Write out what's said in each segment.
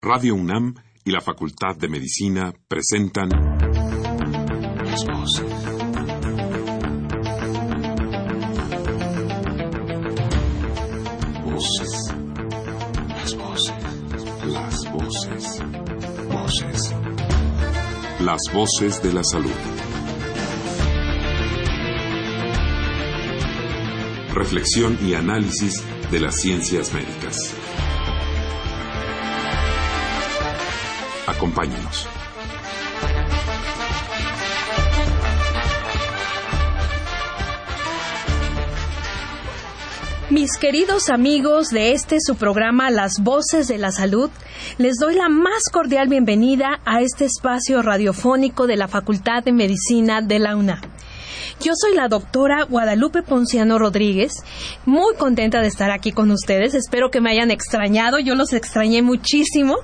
Radio UNAM y la Facultad de Medicina presentan Las voces. Voces. Las voces. Las voces. Voces. Las voces de la salud. Reflexión y análisis de las ciencias médicas. Acompáñenos. Mis queridos amigos de este su programa Las Voces de la Salud, les doy la más cordial bienvenida a este espacio radiofónico de la Facultad de Medicina de la UNA. Yo soy la doctora Guadalupe Ponciano Rodríguez, muy contenta de estar aquí con ustedes. Espero que me hayan extrañado, yo los extrañé muchísimo.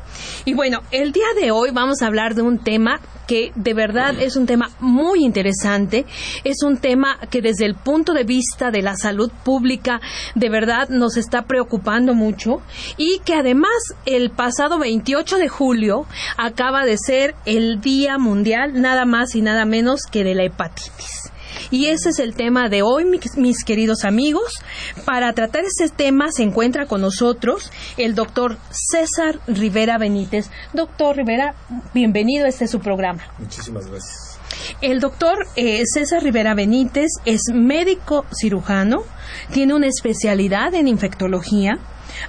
Y bueno, el día de hoy vamos a hablar de un tema que de verdad es un tema muy interesante, es un tema que desde el punto de vista de la salud pública de verdad nos está preocupando mucho y que además el pasado 28 de julio acaba de ser el Día Mundial nada más y nada menos que de la hepatitis. Y ese es el tema de hoy, mis, queridos amigos. Para tratar este tema se encuentra con nosotros el doctor César Rivera Benítez. Doctor Rivera, bienvenido a este su programa. Muchísimas gracias. El doctor eh, César Rivera Benítez es médico cirujano, tiene una especialidad en infectología,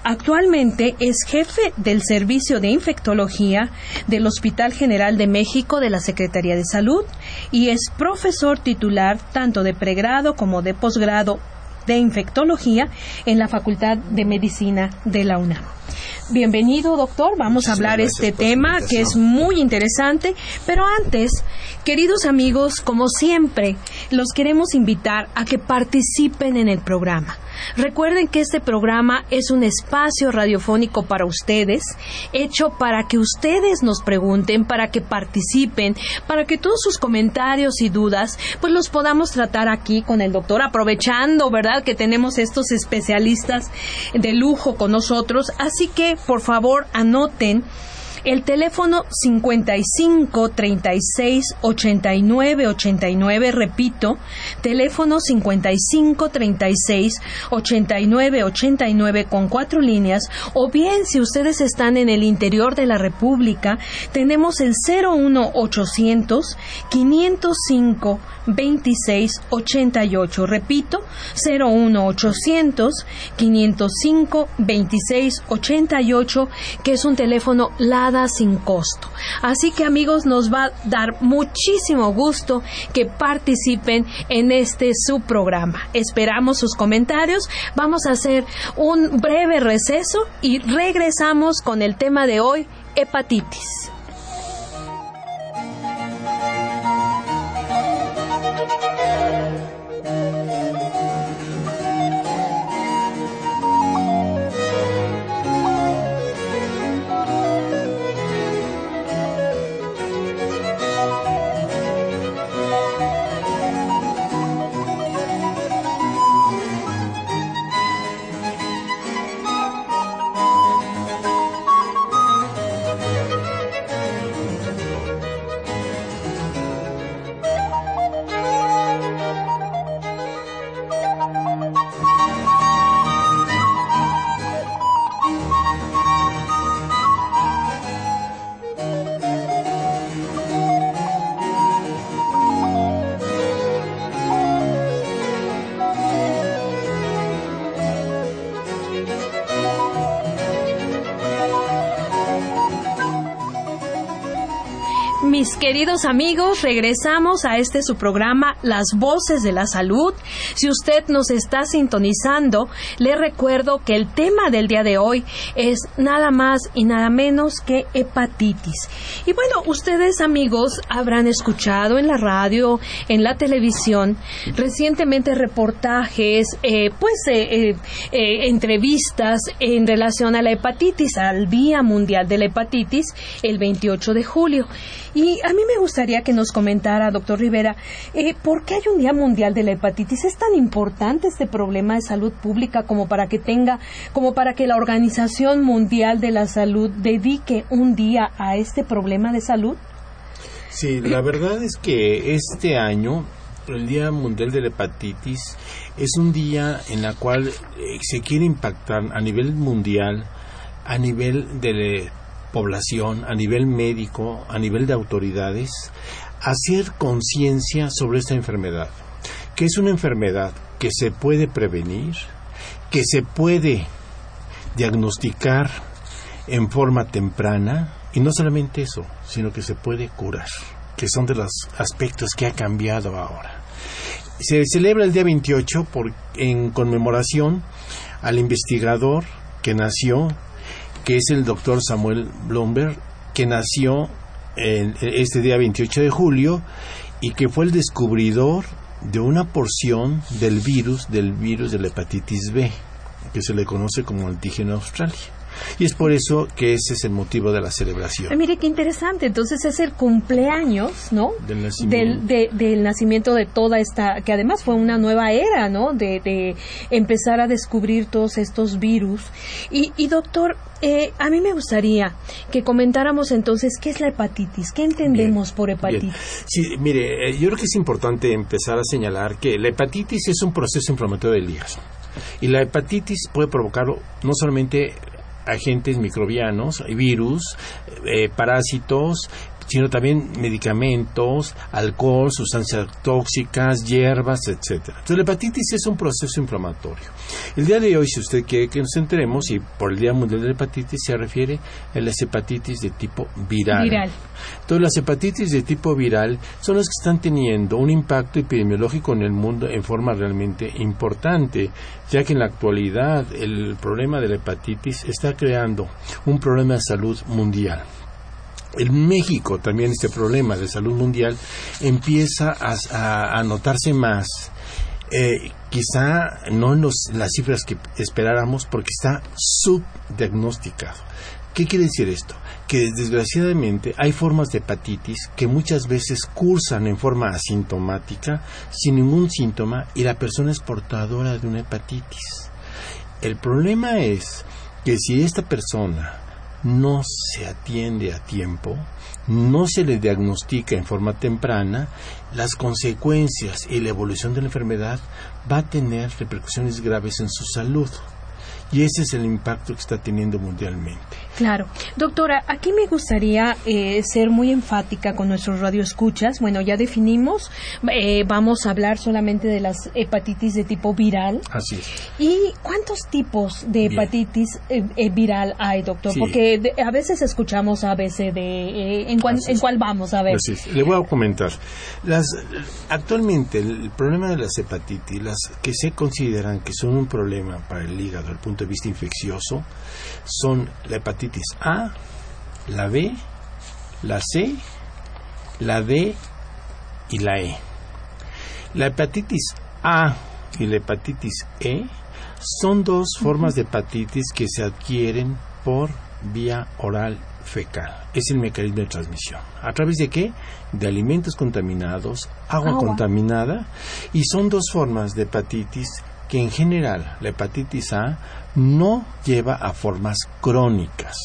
Actualmente es jefe del Servicio de Infectología del Hospital General de México de la Secretaría de Salud y es profesor titular tanto de pregrado como de posgrado de infectología en la Facultad de Medicina de la UNAM. Bienvenido, doctor. Vamos a hablar este tema que es muy interesante. Pero antes, queridos amigos, como siempre, los queremos invitar a que participen en el programa. Recuerden que este programa es un espacio radiofónico para ustedes, hecho para que ustedes nos pregunten, para que participen, para que todos sus comentarios y dudas, pues los podamos tratar aquí con el doctor, aprovechando, ¿verdad?, que tenemos estos especialistas de lujo con nosotros. Así que, por favor, anoten el teléfono 55 36 89 89, repito, teléfono 55 36 89 89 con cuatro líneas, o bien si ustedes están en el interior de la República, tenemos el 01 800 505 26 88, repito, 01 800 505 26 88, que es un teléfono LADA sin costo. Así que amigos, nos va a dar muchísimo gusto que participen en este su programa. Esperamos sus comentarios. Vamos a hacer un breve receso y regresamos con el tema de hoy, hepatitis. Queridos amigos, regresamos a este su programa Las Voces de la Salud. Si usted nos está sintonizando, le recuerdo que el tema del día de hoy es nada más y nada menos que hepatitis. Y bueno, ustedes amigos habrán escuchado en la radio, en la televisión, recientemente reportajes, eh, pues eh, eh, entrevistas en relación a la hepatitis, al Día Mundial de la Hepatitis, el 28 de julio. Y a mí me gustaría que nos comentara, doctor Rivera, eh, ¿por qué hay un Día Mundial de la Hepatitis? ¿Es tan importante este problema de salud pública como para que tenga, como para que la Organización Mundial de la Salud dedique un día a este problema de salud? Sí, la verdad es que este año el Día Mundial de la Hepatitis es un día en el cual eh, se quiere impactar a nivel mundial, a nivel de población, a nivel médico, a nivel de autoridades, hacer conciencia sobre esta enfermedad, que es una enfermedad que se puede prevenir, que se puede diagnosticar en forma temprana y no solamente eso, sino que se puede curar, que son de los aspectos que ha cambiado ahora. Se celebra el día 28 por, en conmemoración al investigador que nació que es el doctor Samuel Blomberg, que nació este día 28 de julio y que fue el descubridor de una porción del virus, del virus de la hepatitis B, que se le conoce como antígeno Australia. Y es por eso que ese es el motivo de la celebración. mire qué interesante. Entonces es el cumpleaños, ¿no? Del nacimiento. Del, nacimiento de toda esta, que además fue una nueva era, ¿no? De, empezar a descubrir todos estos virus. Y, doctor, eh, a mí me gustaría que comentáramos entonces qué es la hepatitis, qué entendemos por hepatitis. Sí, mire, eh, yo creo que es importante empezar a señalar que la hepatitis es un proceso inflamatorio del hígado. Y la hepatitis puede provocar no solamente agentes microbianos, virus, eh, parásitos, sino también medicamentos, alcohol, sustancias tóxicas, hierbas, etcétera. Entonces la hepatitis es un proceso inflamatorio. El día de hoy, si usted quiere que nos enteremos, y por el Día Mundial de la Hepatitis se refiere a las hepatitis de tipo viral. viral. Entonces las hepatitis de tipo viral son las que están teniendo un impacto epidemiológico en el mundo en forma realmente importante, ya que en la actualidad el problema de la hepatitis está creando un problema de salud mundial. En México también este problema de salud mundial empieza a, notarse más. Eh, quizá no en las cifras que esperáramos porque está subdiagnosticado. ¿Qué quiere decir esto? Que desgraciadamente hay formas de hepatitis que muchas veces cursan en forma asintomática, sin ningún síntoma, y la persona es portadora de una hepatitis. El problema es que si esta persona no se atiende a tiempo, no se le diagnostica en forma temprana, las consecuencias y la evolución de la enfermedad va a tener repercusiones graves en su salud. Y ese es el impacto que está teniendo mundialmente. Claro. Doctora, aquí me gustaría eh, ser muy enfática con nuestros radioescuchas. Bueno, ya definimos, eh, vamos a hablar solamente de las hepatitis de tipo viral. Así es. ¿Y cuántos tipos de hepatitis eh, viral hay, doctor? Porque a veces escuchamos a veces de... ¿en, cuál, ¿En cuál vamos a ver? Así es. Le voy a comentar. Las, actualmente, el problema de las hepatitis, las que se consideran que son un problema para el hígado desde el punto de vista infeccioso, son la hepatitis A, la B, la C, la D y la E. La hepatitis A y la hepatitis E son dos formas de hepatitis que se adquieren por vía oral fecal. Es el mecanismo de transmisión. ¿A través de qué? De alimentos contaminados, agua, agua. contaminada y son dos formas de hepatitis que en general la hepatitis A no lleva a formas crónicas,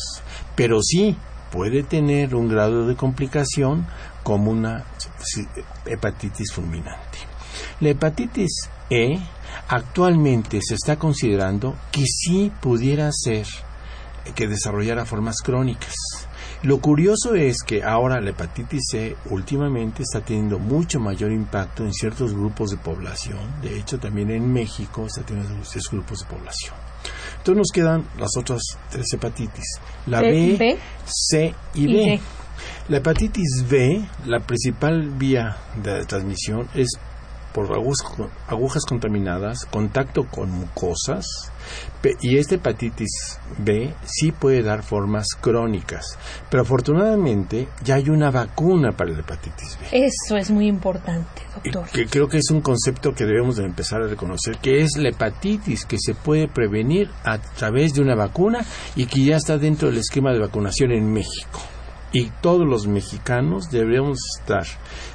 pero sí puede tener un grado de complicación como una hepatitis fulminante. La hepatitis E actualmente se está considerando que sí pudiera ser que desarrollara formas crónicas. Lo curioso es que ahora la hepatitis C últimamente está teniendo mucho mayor impacto en ciertos grupos de población. De hecho, también en México está teniendo esos grupos de población. Entonces nos quedan las otras tres hepatitis. La B, C y, B. La hepatitis B, la principal vía de transmisión es por agujas, contaminadas, contacto con mucosas, y esta hepatitis B sí puede dar formas crónicas, pero afortunadamente ya hay una vacuna para la hepatitis B. Eso es muy importante, doctor. que creo que es un concepto que debemos de empezar a reconocer, que es la hepatitis que se puede prevenir a través de una vacuna y que ya está dentro del esquema de vacunación en México. Y todos los mexicanos deberíamos estar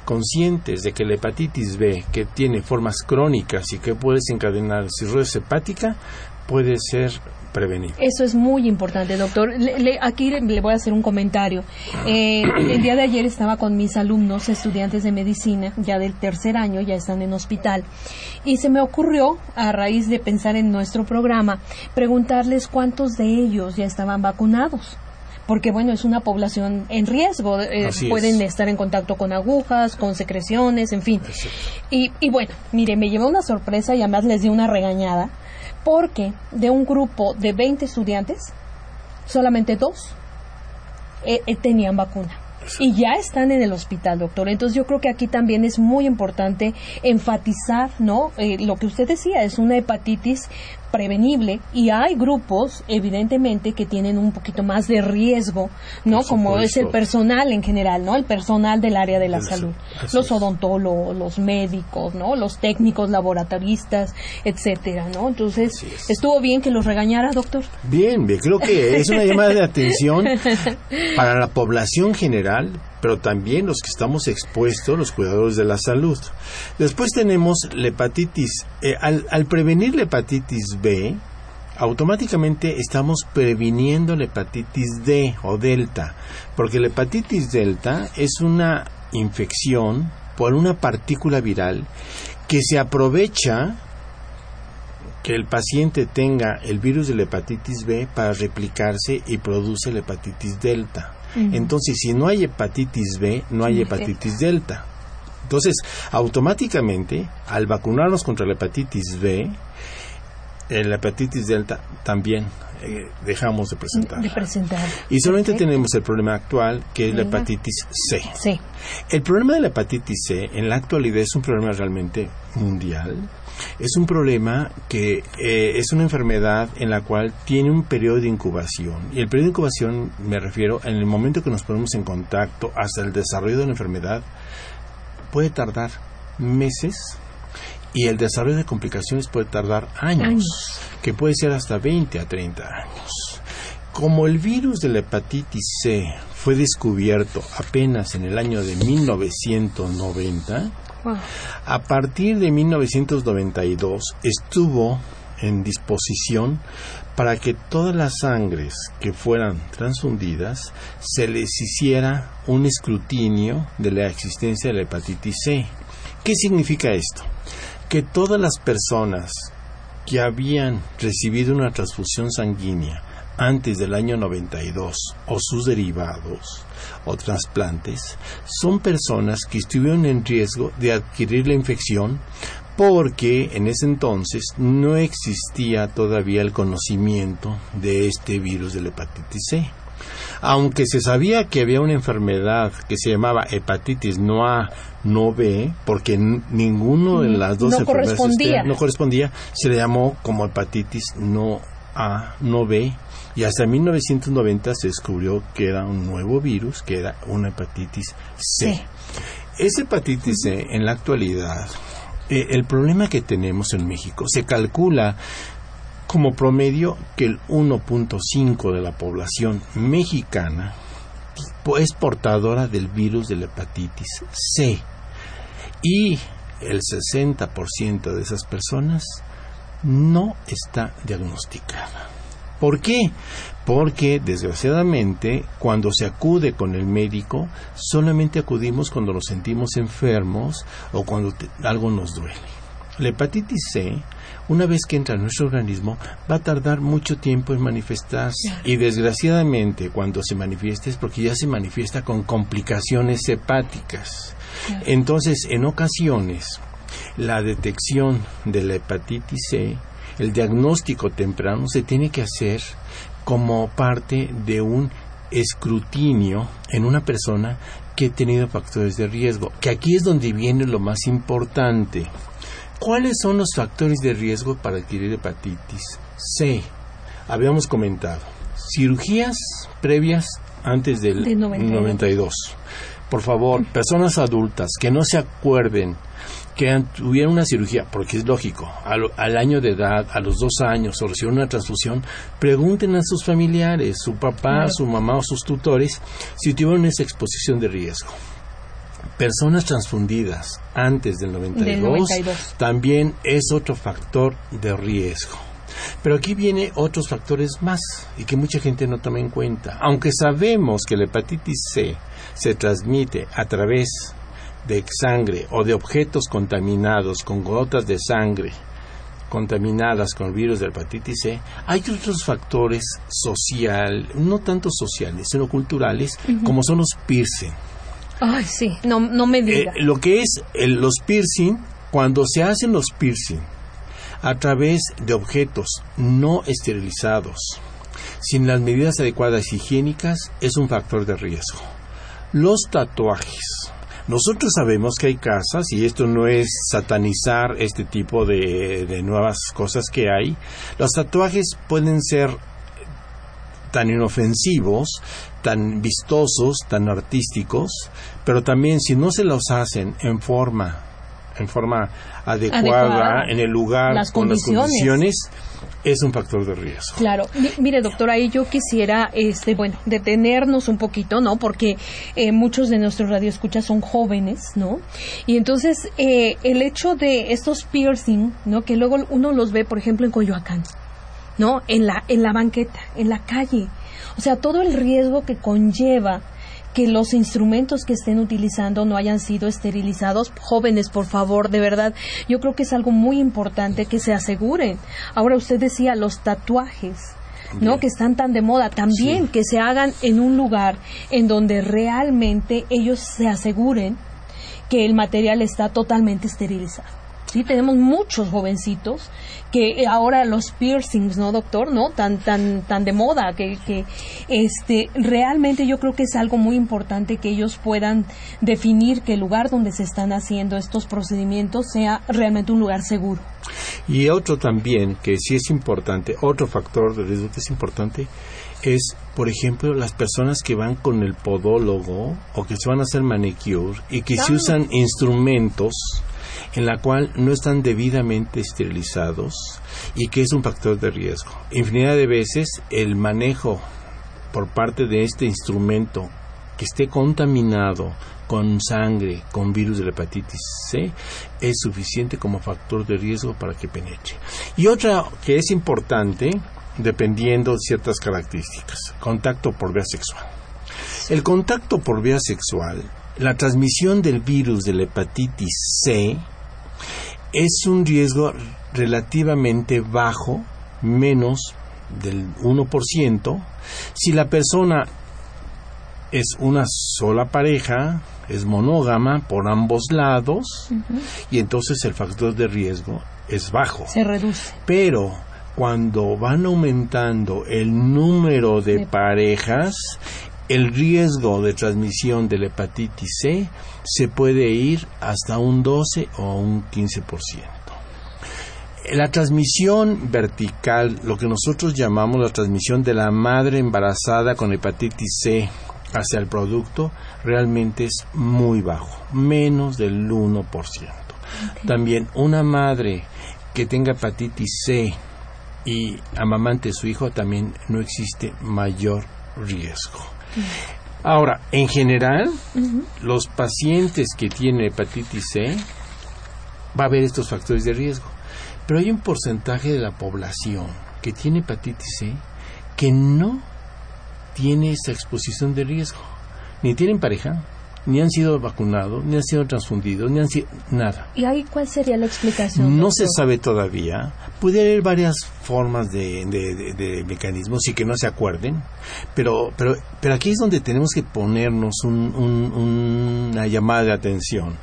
conscientes de que la hepatitis B, que tiene formas crónicas y que puede desencadenar cirrosis hepática, puede ser prevenible. Eso es muy importante, doctor. aquí le voy a hacer un comentario. Eh, el día de ayer estaba con mis alumnos, estudiantes de medicina, ya del tercer año, ya están en hospital, y se me ocurrió, a raíz de pensar en nuestro programa, preguntarles cuántos de ellos ya estaban vacunados porque bueno, es una población en riesgo, eh, pueden estar en contacto con agujas, con secreciones, en fin. Y, y, bueno, mire, me llevó una sorpresa y además les di una regañada, porque de un grupo de 20 estudiantes, solamente dos eh, eh, tenían vacuna y ya están en el hospital, doctor. Entonces yo creo que aquí también es muy importante enfatizar, ¿no? lo que usted decía, es una hepatitis prevenible y hay grupos evidentemente que tienen un poquito más de riesgo, ¿no? Como es el personal en general, ¿no? El personal del área de la salud, los odontólogos, los médicos, ¿no? Los técnicos laboratoristas, etcétera, ¿no? Entonces, estuvo bien que los regañara, doctor. Bien, creo que es una llamada de atención para la población general pero también los que estamos expuestos, los cuidadores de la salud. Después tenemos la hepatitis. Eh, al, al prevenir la hepatitis B, automáticamente estamos previniendo la hepatitis D o delta, porque la hepatitis delta es una infección por una partícula viral que se aprovecha que el paciente tenga el virus de la hepatitis B para replicarse y produce la hepatitis delta. Entonces, si no hay hepatitis B, no hay hepatitis delta. Entonces, automáticamente, al vacunarnos contra la hepatitis B, eh, la hepatitis delta también eh, dejamos de presentar. Y solamente tenemos el problema actual, que es la hepatitis C. Sí. El problema de la hepatitis C en la actualidad es un problema realmente mundial. Es un problema que eh, es una enfermedad en la cual tiene un periodo de incubación. Y el periodo de incubación me refiero en el momento que nos ponemos en contacto hasta el desarrollo de la enfermedad puede tardar meses y el desarrollo de complicaciones puede tardar años, que puede ser hasta 20 a 30 años. Como el virus de la hepatitis C fue descubierto apenas en el año de 1990, a partir de 1992 estuvo en disposición para que todas las sangres que fueran transfundidas se les hiciera un escrutinio de la existencia de la hepatitis C. ¿Qué significa esto? Que todas las personas que habían recibido una transfusión sanguínea antes del año 92 o sus derivados o trasplantes son personas que estuvieron en riesgo de adquirir la infección porque en ese entonces no existía todavía el conocimiento de este virus de la hepatitis C. Aunque se sabía que había una enfermedad que se llamaba hepatitis no A, no B, porque ninguno de las dos enfermedades no correspondía, se le llamó como hepatitis no A, no B y hasta 1990 se descubrió que era un nuevo virus, que era una hepatitis C. Esa hepatitis C, en la actualidad, eh, el problema que tenemos en México, se calcula como promedio que el 1.5 de la población mexicana es portadora del virus de la hepatitis C. Y el 60% de esas personas no está diagnosticada. ¿Por qué? Porque desgraciadamente cuando se acude con el médico solamente acudimos cuando nos sentimos enfermos o cuando algo nos duele. La hepatitis C, una vez que entra en nuestro organismo, va a tardar mucho tiempo en manifestarse y desgraciadamente cuando se manifiesta es porque ya se manifiesta con complicaciones hepáticas. Entonces, en ocasiones, la detección de la hepatitis C el diagnóstico temprano se tiene que hacer como parte de un escrutinio en una persona que ha tenido factores de riesgo, que aquí es donde viene lo más importante. ¿Cuáles son los factores de riesgo para adquirir hepatitis C? Habíamos comentado, cirugías previas antes del 92. Por favor, personas adultas que no se acuerden que tuvieron una cirugía, porque es lógico, al, año de edad, a los dos años, o recibieron una transfusión, pregunten a sus familiares, su papá, su mamá o sus tutores, si tuvieron esa exposición de riesgo. Personas transfundidas antes del 92, también es otro factor de riesgo. Pero aquí viene otros factores más y que mucha gente no toma en cuenta. Aunque sabemos que la hepatitis C se transmite a través de sangre o de objetos contaminados con gotas de sangre contaminadas con el virus de hepatitis C, hay otros factores social, no tanto sociales, sino culturales, como son los piercing. Ay, sí, no, no me diga. Eh, lo que es los piercing, cuando se hacen los piercing a través de objetos no esterilizados, sin las medidas adecuadas higiénicas, es un factor de riesgo. Los tatuajes, nosotros sabemos que hay casas, y esto no es satanizar este tipo de, nuevas cosas que hay, los tatuajes pueden ser tan inofensivos, tan vistosos, tan artísticos, pero también si no se los hacen en forma en forma adecuada, en el lugar, con las condiciones, es un factor de riesgo. Claro, mire doctor, ahí yo quisiera, este, bueno, detenernos un poquito, ¿no? Porque eh, muchos de nuestros radioescuchas son jóvenes, ¿no? Y entonces eh, el hecho de estos piercing, ¿no? Que luego uno los ve, por ejemplo, en Coyoacán, ¿no? En la en la banqueta, en la calle, o sea, todo el riesgo que conlleva que los instrumentos que estén utilizando no hayan sido esterilizados. Jóvenes, por favor, de verdad, yo creo que es algo muy importante que se aseguren. Ahora usted decía los tatuajes. ¿no? que están tan de moda, también que se hagan en un lugar en donde realmente ellos se aseguren que el material está totalmente esterilizado. Sí, tenemos muchos jovencitos que ahora los piercings, ¿no, doctor? ¿No? Tan, tan, tan de moda, que, que este, realmente yo creo que es algo muy importante que ellos puedan definir que el lugar donde se están haciendo estos procedimientos sea realmente un lugar seguro. Y otro también, que sí es importante, otro factor de riesgo que es importante, es, por ejemplo, las personas que van con el podólogo o que se van a hacer manicure y que se usan instrumentos en la cual no están debidamente esterilizados y que es un factor de riesgo. Infinidad de veces el manejo por parte de este instrumento que esté contaminado con sangre, con virus de la hepatitis C, es suficiente como factor de riesgo para que penetre. Y otra que es importante, dependiendo de ciertas características, contacto por vía sexual. El contacto por vía sexual, la transmisión del virus de la hepatitis C, es un riesgo relativamente bajo, menos del 1%, si la persona es una sola pareja, es monógama por ambos lados, y entonces el factor de riesgo es bajo. Se reduce. Pero cuando van aumentando el número de parejas, el riesgo de transmisión de la hepatitis C se puede ir hasta un 12 o un 15%. La transmisión vertical, lo que nosotros llamamos la transmisión de la madre embarazada con hepatitis C hacia el producto, realmente es muy bajo, menos del 1%. También una madre que tenga hepatitis C y amamante su hijo, también no existe mayor riesgo. Ahora, en general, los pacientes que tienen hepatitis C va a haber estos factores de riesgo, pero hay un porcentaje de la población que tiene hepatitis C que no tiene esa exposición de riesgo, ni tienen pareja, ni han sido vacunados, ni han sido transfundidos, ni han sido nada. ¿Y ahí cuál sería la explicación? No se sabe todavía. Puede haber varias formas de, de, mecanismos y que no se acuerden, pero, pero, pero aquí es donde tenemos que ponernos una llamada de atención.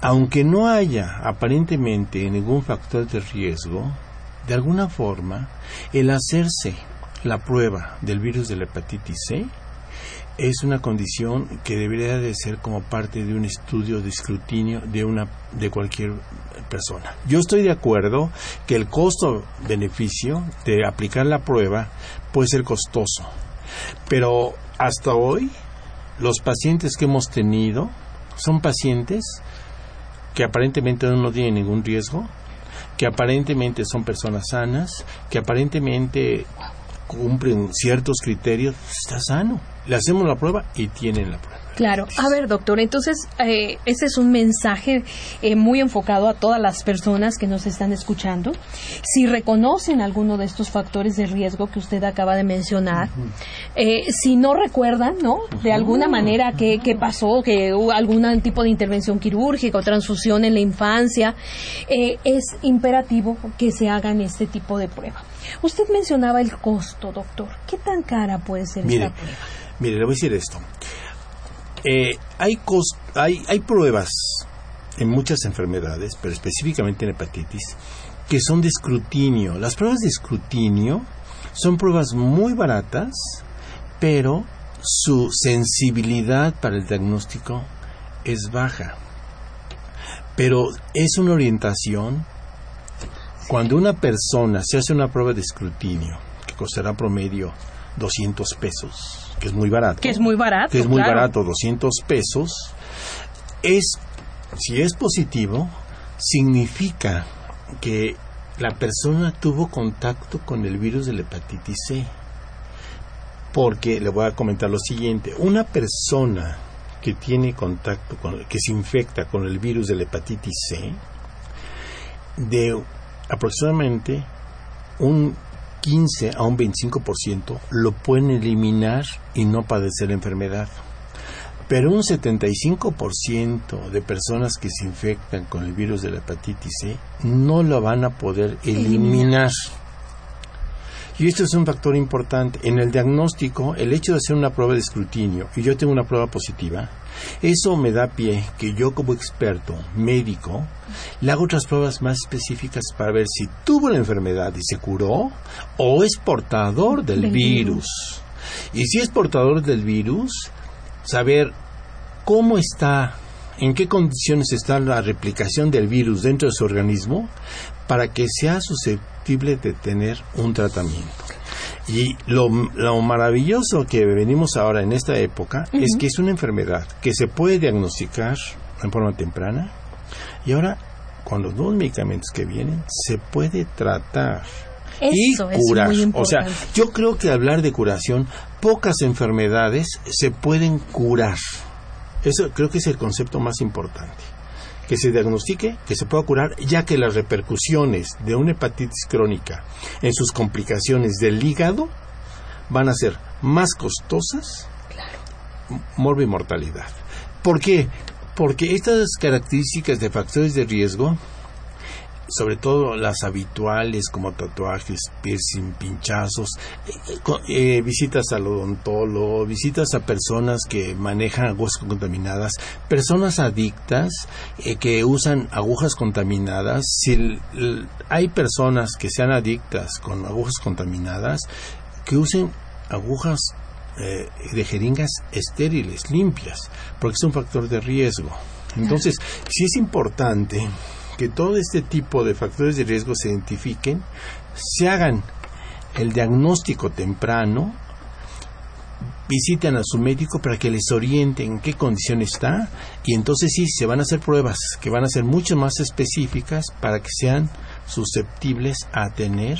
Aunque no haya aparentemente ningún factor de riesgo, de alguna forma, el hacerse la prueba del virus de la hepatitis C es una condición que debería de ser como parte de un estudio de escrutinio de una de cualquier persona. Yo estoy de acuerdo que el costo beneficio de aplicar la prueba puede ser costoso, pero hasta hoy los pacientes que hemos tenido son pacientes que aparentemente no tienen ningún riesgo, que aparentemente son personas sanas, que aparentemente cumplen ciertos criterios, está sano. Le hacemos la prueba y tienen la prueba. Claro. A ver, doctor, entonces eh, ese es un mensaje eh, muy enfocado a todas las personas que nos están escuchando. Si reconocen alguno de estos factores de riesgo que usted acaba de mencionar, eh, si no recuerdan, ¿no? De alguna manera qué, qué pasó, que hubo algún tipo de intervención quirúrgica o transfusión en la infancia, es imperativo que se hagan este tipo de prueba. Usted mencionaba el costo, doctor. ¿Qué tan cara puede ser esta prueba? Mire, le voy a decir esto. Eh, hay, hay, hay pruebas en muchas enfermedades, pero específicamente en hepatitis, que son de escrutinio. Las pruebas de escrutinio son pruebas muy baratas, pero su sensibilidad para el diagnóstico es baja. Pero es una orientación. Cuando una persona se hace una prueba de escrutinio, que costará promedio 200 pesos, que es muy barato. Que es muy barato. Que es muy barato, 200 pesos. Es, si es positivo, significa que la persona tuvo contacto con el virus de la hepatitis C. Porque le voy a comentar lo siguiente, una persona que tiene contacto con que se infecta con el virus de la hepatitis C de aproximadamente un 15 a un 25% lo pueden eliminar y no padecer enfermedad. Pero un 75% de personas que se infectan con el virus de la hepatitis C no lo van a poder eliminar. Y esto es un factor importante. En el diagnóstico, el hecho de hacer una prueba de escrutinio y yo tengo una prueba positiva, eso me da pie que yo como experto médico le hago otras pruebas más específicas para ver si tuvo la enfermedad y se curó o es portador del virus. Y si es portador del virus, saber cómo está, en qué condiciones está la replicación del virus dentro de su organismo para que sea susceptible de tener un tratamiento. Y lo, maravilloso que venimos ahora en esta época es que es una enfermedad que se puede diagnosticar en forma temprana y ahora con los nuevos medicamentos que vienen se puede tratar y curar. o sea, yo creo que hablar de curación, pocas enfermedades se pueden curar. Eso creo que es el concepto más importante que se diagnostique, que se pueda curar, ya que las repercusiones de una hepatitis crónica en sus complicaciones del hígado van a ser más costosas, claro. y mortalidad. ¿Por qué? Porque estas características de factores de riesgo sobre todo las habituales como tatuajes, piercing, pinchazos, eh, eh, visitas al odontólogo, visitas a personas que manejan agujas contaminadas, personas adictas eh, que usan agujas contaminadas. Si hay personas que sean adictas con agujas contaminadas, que usen agujas de jeringas estériles, limpias, porque es un factor de riesgo. Entonces, sí es importante que todo este tipo de factores de riesgo se identifiquen, se hagan el diagnóstico temprano, visiten a su médico para que les oriente en qué condición está y entonces sí se van a hacer pruebas que van a ser mucho más específicas para que sean susceptibles a tener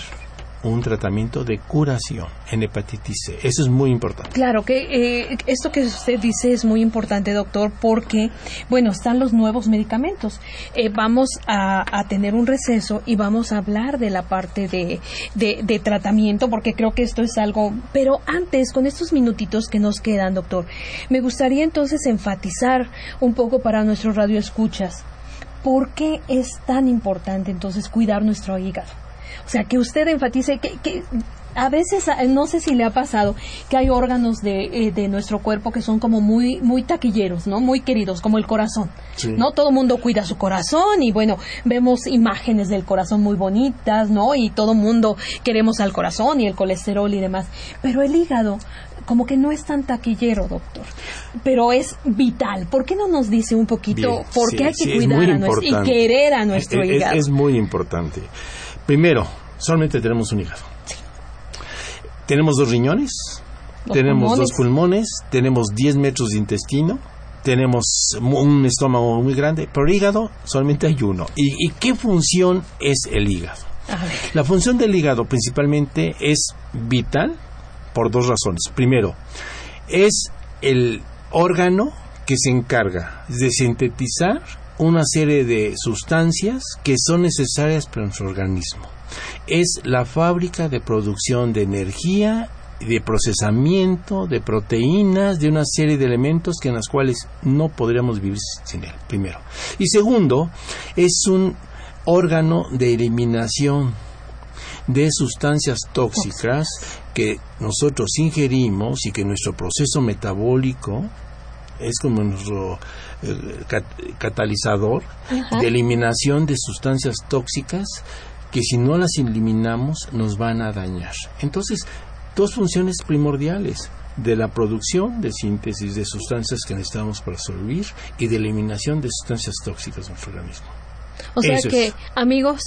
un tratamiento de curación en hepatitis C. Eso es muy importante. Claro que eh, esto que usted dice es muy importante, doctor, porque, bueno, están los nuevos medicamentos. Eh, vamos a, tener un receso y vamos a hablar de la parte de, de, tratamiento, porque creo que esto es algo. Pero antes, con estos minutitos que nos quedan, doctor, me gustaría entonces enfatizar un poco para nuestros radioescuchas. ¿Por qué es tan importante entonces cuidar nuestro hígado? O sea, que usted enfatice que, a veces no sé si le ha pasado que hay órganos de, eh, de, nuestro cuerpo que son como muy muy taquilleros no muy queridos como el corazón no todo el mundo cuida su corazón y bueno vemos imágenes del corazón muy bonitas no y todo mundo queremos al corazón y el colesterol y demás. Pero el hígado como que no es tan taquillero doctor. Pero es vital. ¿por qué no nos dice un poquito por qué hay que cuidar a nuestro y querer a nuestro hígado es muy importante. Primero, solamente tenemos un hígado. Tenemos dos riñones, tenemos dos pulmones, tenemos 10 metros de intestino, tenemos un estómago muy grande, pero el hígado solamente hay uno. ¿Y, y qué función es el hígado? La función del hígado principalmente es vital por dos razones. Primero, es el órgano que se encarga de sintetizar una serie de sustancias que son necesarias para nuestro organismo. Es la fábrica de producción de energía, de procesamiento, de proteínas, de una serie de elementos que en las cuales no podríamos vivir sin él, primero. Y segundo, es un órgano de eliminación de sustancias tóxicas que nosotros ingerimos y que nuestro proceso metabólico es como nuestro eh, catalizador de eliminación de sustancias tóxicas que si no las eliminamos nos van a dañar. Entonces, dos funciones primordiales de la producción de síntesis de sustancias que necesitamos para sobrevivir y de eliminación de sustancias tóxicas en nuestro organismo. O sea que, amigos,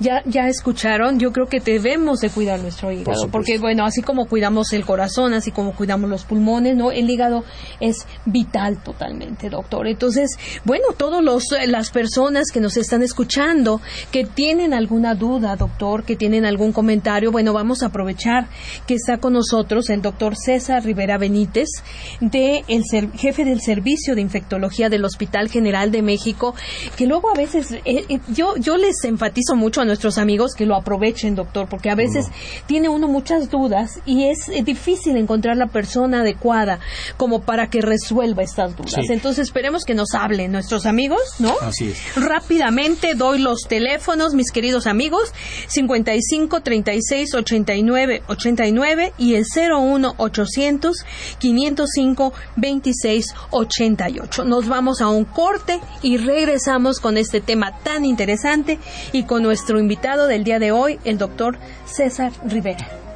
ya, ya escucharon, yo creo que debemos de cuidar nuestro hígado, porque bueno, así como cuidamos el corazón, así como cuidamos los pulmones, ¿no? El hígado es vital totalmente, doctor. Entonces, bueno, todas las personas que nos están escuchando, que tienen alguna duda, doctor, que tienen algún comentario, bueno, vamos a aprovechar que está con nosotros el doctor César Rivera Benítez, de el jefe del Servicio de Infectología del Hospital General de México, que luego a veces, eh, eh, yo, yo les enfatizo mucho nuestros amigos que lo aprovechen, doctor, porque a veces tiene uno muchas dudas y es eh, difícil encontrar la persona adecuada como para que resuelva estas dudas. Entonces esperemos que nos hablen nuestros amigos, ¿no? Así es. Rápidamente doy los teléfonos, mis queridos amigos, 55 36 89 89 y el 01 800 505 26 88. Nos vamos a un corte y regresamos con este tema tan interesante y con nuestro invitado del día de hoy, el doctor César Rivera.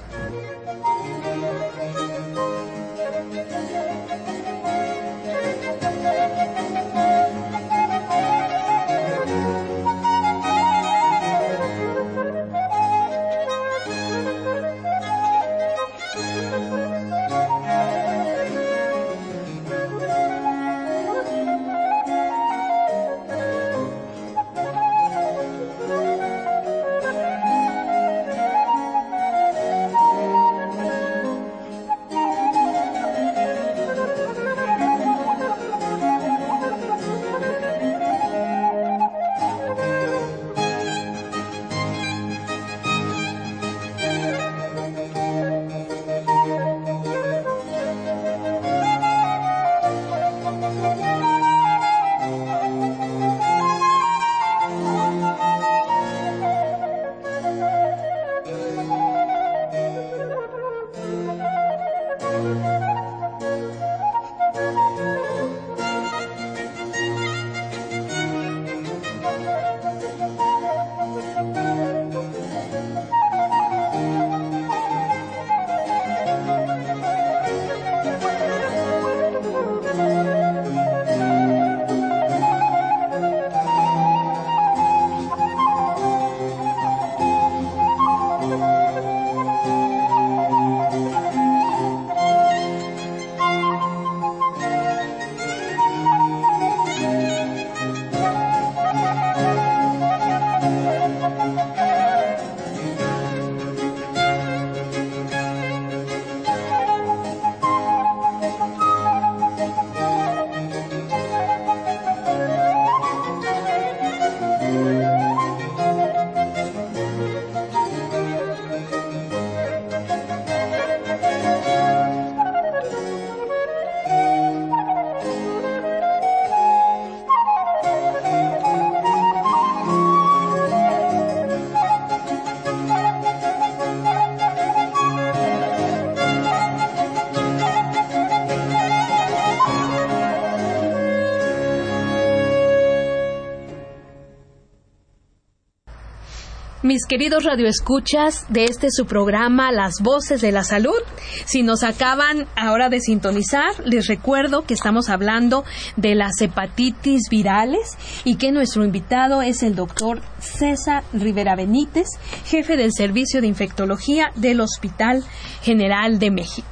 Mis queridos radioescuchas de este su programa Las Voces de la Salud. Si nos acaban ahora de sintonizar, les recuerdo que estamos hablando de las hepatitis virales y que nuestro invitado es el doctor César Rivera Benítez, jefe del Servicio de Infectología del Hospital General de México.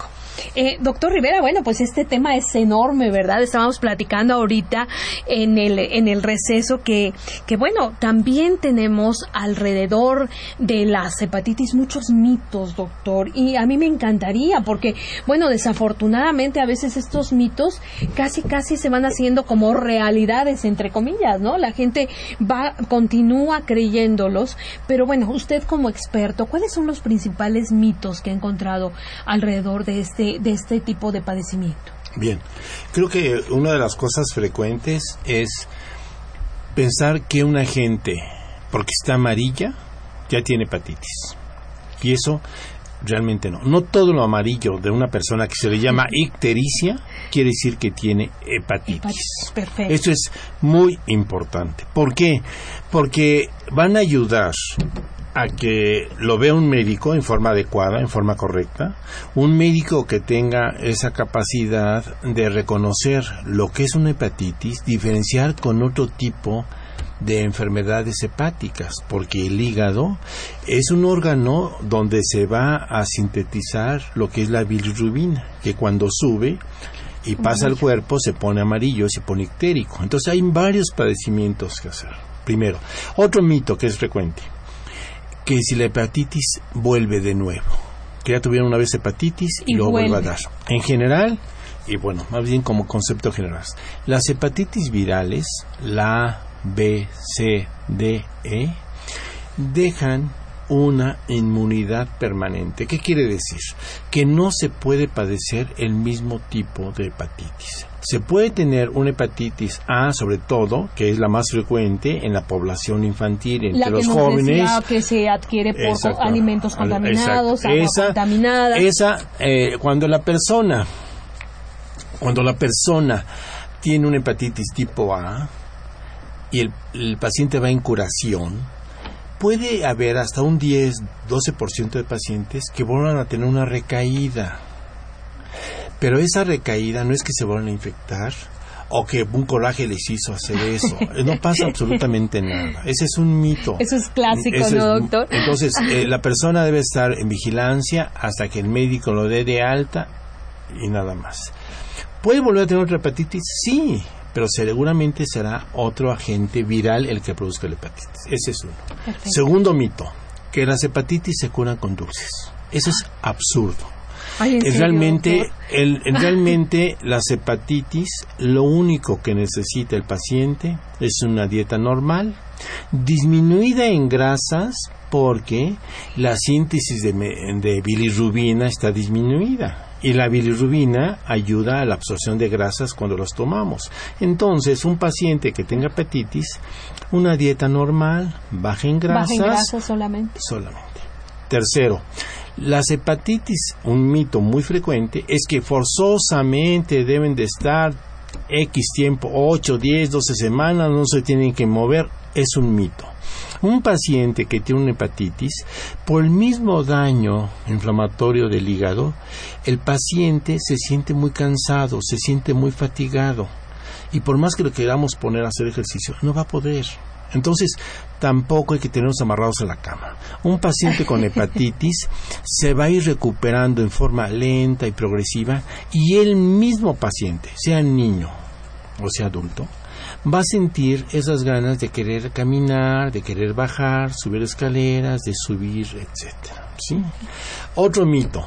Eh, doctor Rivera, bueno, pues este tema es enorme, ¿verdad? Estábamos platicando ahorita en el, en el receso que, que, bueno, también tenemos alrededor de las hepatitis muchos mitos, doctor. Y a mí me encantaría porque, bueno, desafortunadamente a veces estos mitos casi, casi se van haciendo como realidades, entre comillas, ¿no? La gente va, continúa creyéndolos, pero bueno, usted como experto, ¿cuáles son los principales mitos que ha encontrado alrededor de este, de este tipo de padecimiento? Bien, creo que una de las cosas frecuentes es pensar que una gente, porque está amarilla, ya tiene hepatitis. Y eso realmente no. No todo lo amarillo de una persona que se le llama ictericia quiere decir que tiene hepatitis. Perfecto. Esto es muy importante. ¿Por qué? Porque van a ayudar a que lo vea un médico en forma adecuada, en forma correcta, un médico que tenga esa capacidad de reconocer lo que es una hepatitis, diferenciar con otro tipo de enfermedades hepáticas, porque el hígado es un órgano donde se va a sintetizar lo que es la bilirrubina, que cuando sube y pasa al cuerpo se pone amarillo, se pone ictérico. Entonces hay varios padecimientos que hacer. Primero, otro mito que es frecuente, que si la hepatitis vuelve de nuevo, que ya tuvieron una vez hepatitis y, luego vuelve a dar. En general, y bueno, más bien como concepto general, las hepatitis virales, la B, C, D, E, dejan una inmunidad permanente. ¿Qué quiere decir? Que no se puede padecer el mismo tipo de hepatitis. Se puede tener una hepatitis A, sobre todo, que es la más frecuente en la población infantil, entre los jóvenes. que se adquiere por alimentos contaminados, agua esa, contaminada. Esa, eh, cuando la persona, cuando la persona tiene una hepatitis tipo A y el, el paciente va en curación, puede haber hasta un 10, 12% de pacientes que vuelvan a tener una recaída. Pero esa recaída no es que se vuelvan a infectar o que un coraje les hizo hacer eso. No pasa absolutamente nada. Ese es un mito. Eso es clásico, ¿no, doctor? Entonces, eh, la persona debe estar en vigilancia hasta que el médico lo dé de alta y nada más. ¿Puede volver a tener otra hepatitis? Sí, pero seguramente será otro agente viral el que produzca la hepatitis. Ese es uno. Segundo mito, que las hepatitis se curan con dulces. Eso es absurdo. Realmente, el, realmente las hepatitis, lo único que necesita el paciente es una dieta normal, disminuida en grasas porque la síntesis de, de bilirrubina está disminuida y la bilirrubina ayuda a la absorción de grasas cuando las tomamos. Entonces, un paciente que tenga hepatitis, una dieta normal, baja en grasas. Baja en grasas solamente. Solamente. Tercero, las hepatitis, un mito muy frecuente, es que forzosamente deben de estar X tiempo, 8, 10, 12 semanas, no se tienen que mover, es un mito. Un paciente que tiene una hepatitis, por el mismo daño inflamatorio del hígado, el paciente se siente muy cansado, se siente muy fatigado. Y por más que lo queramos poner a hacer ejercicio, no va a poder. Entonces, tampoco hay que tenernos amarrados a la cama. Un paciente con hepatitis se va a ir recuperando en forma lenta y progresiva y el mismo paciente, sea niño o sea adulto, va a sentir esas ganas de querer caminar, de querer bajar, subir escaleras, de subir, etcétera. ¿sí? Otro mito,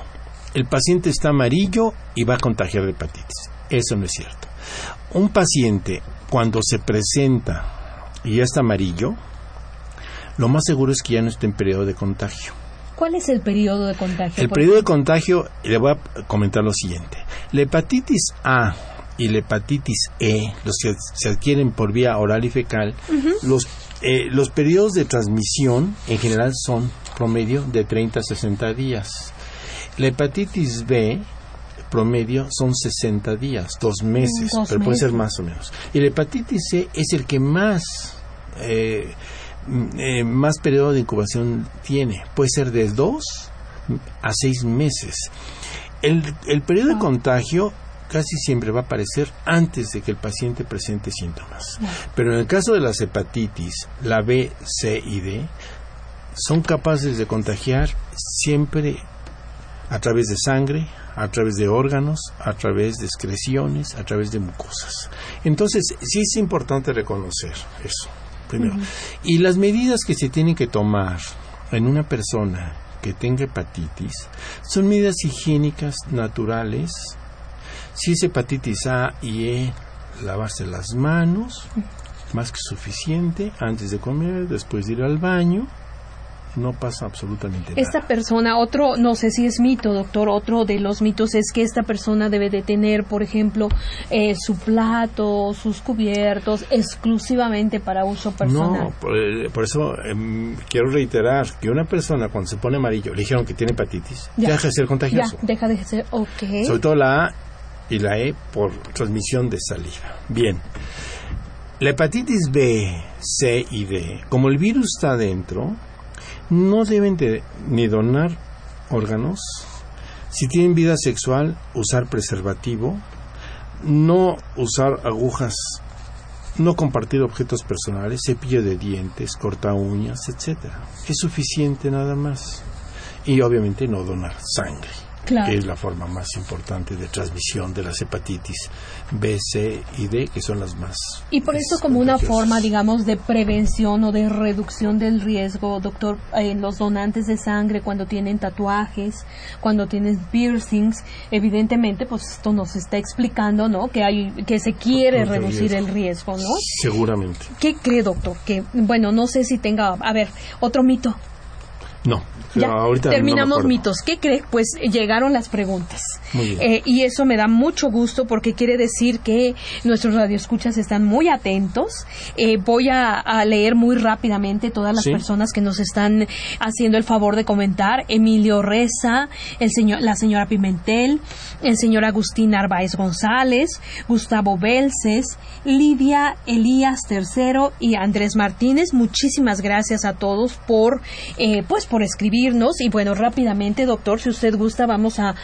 el paciente está amarillo y va a contagiar de hepatitis. Eso no es cierto. Un paciente cuando se presenta y ya está amarillo, lo más seguro es que ya no esté en periodo de contagio. ¿Cuál es el periodo de contagio? El periodo de contagio, le voy a comentar lo siguiente. La hepatitis A y la hepatitis E, los que se adquieren por vía oral y fecal, los, eh, los periodos de transmisión en general son promedio de 30 a 60 días. La hepatitis B promedio son 60 días, dos meses, pero puede ser más o menos. Y la hepatitis C es el que más eh, eh, más periodo de incubación tiene. Puede ser de dos a seis meses. El, el periodo de ah. contagio casi siempre va a aparecer antes de que el paciente presente síntomas. Pero en el caso de las hepatitis, la B, C y D, son capaces de contagiar siempre a través de sangre, a través de órganos, a través de excreciones, a través de mucosas. Entonces, sí es importante reconocer eso, primero. Y las medidas que se tienen que tomar en una persona que tenga hepatitis son medidas higiénicas naturales. Si es hepatitis A y E, lavarse las manos, más que suficiente, antes de comer, después de ir al baño, no pasa absolutamente nada. Esta persona, otro, no sé si es mito, doctor, otro de los mitos es que esta persona debe de tener, por ejemplo, eh, su plato, sus cubiertos, exclusivamente para uso personal. No, por, eh, eso em, quiero reiterar que una persona cuando se pone amarillo, le dijeron que tiene hepatitis, ya, deja de ser contagioso. Ya, deja de ser, ok. Sobre todo la A y la E por transmisión de saliva. Bien. La hepatitis B, C y D, como el virus está dentro, no deben de, ni donar órganos, si tienen vida sexual, usar preservativo, no usar agujas, no compartir objetos personales, cepillo de dientes, corta uñas, etc. Es suficiente nada más. Y obviamente no donar sangre que es la forma más importante de transmisión de las hepatitis B, C y D, que son las más. Y por eso como una forma, digamos, de prevención o de reducción del riesgo, doctor, en los donantes de sangre cuando tienen tatuajes, cuando tienen piercings, evidentemente, pues esto nos está explicando, ¿no? Que hay, que se quiere reducir el riesgo, ¿no? Seguramente. ¿Qué cree, doctor? Que, bueno, no sé si tenga, a ver, otro mito. No, ya, terminamos mitos. ¿Qué crees? Pues llegaron las preguntas. Eh, y eso me da mucho gusto porque quiere decir que nuestros radioescuchas están muy atentos. Eh, voy a, leer muy rápidamente todas las personas que nos están haciendo el favor de comentar. Emilio Reza, el señor, la señora Pimentel, el señor Agustín Narváez González, Gustavo Belces, Lidia Elías III y Andrés Martínez. Muchísimas gracias a todos por, eh, pues, por Y bueno, rápidamente, doctor, si usted gusta, vamos a,